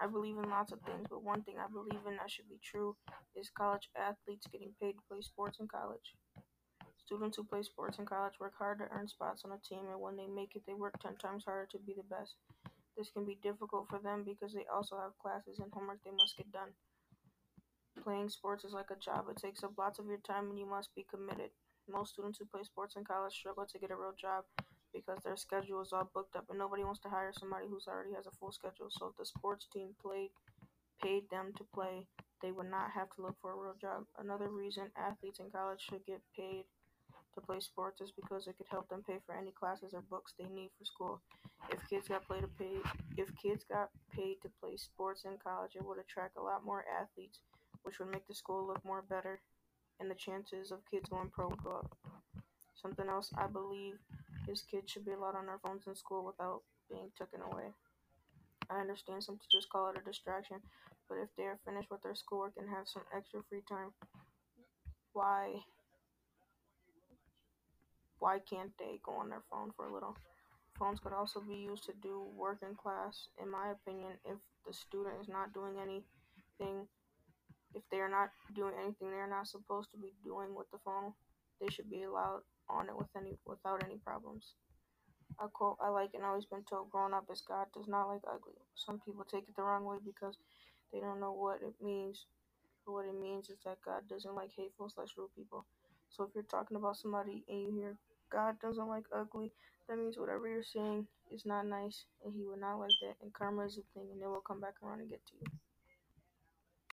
I believe in lots of things, but one thing I believe in that should be true is college athletes getting paid to play sports in college. Students who play sports in college work hard to earn spots on a team, and when they make it, they work 10 times harder to be the best. This can be difficult for them because they also have classes and homework they must get done. Playing sports is like a job, it takes up lots of your time and you must be committed. Most students who play sports in college struggle to get a real job because their schedule is all booked up and nobody wants to hire somebody who already has a full schedule. So if the sports team played paid them to play, they would not have to look for a real job. Another reason athletes in college should get paid to play sports is because it could help them pay for any classes or books they need for school. If kids got paid to pay if kids got paid to play sports in college, it would attract a lot more athletes, which would make the school look more better and the chances of kids going pro would go up. Something else I believe is kids should be allowed on their phones in school without being taken away. I understand some teachers call it a distraction, but if they are finished with their schoolwork and have some extra free time, why why can't they go on their phone for a little? Phones could also be used to do work in class. In my opinion, if the student is not doing anything, if they are not doing anything they're not supposed to be doing with the phone, they should be allowed on it with any without any problems. I quote I like and always been told growing up is God does not like ugly. Some people take it the wrong way because they don't know what it means. But what it means is that God doesn't like hateful slash rude people. So if you're talking about somebody and you hear God doesn't like ugly, that means whatever you're saying is not nice and he would not like that and karma is a thing and it will come back around and get to you.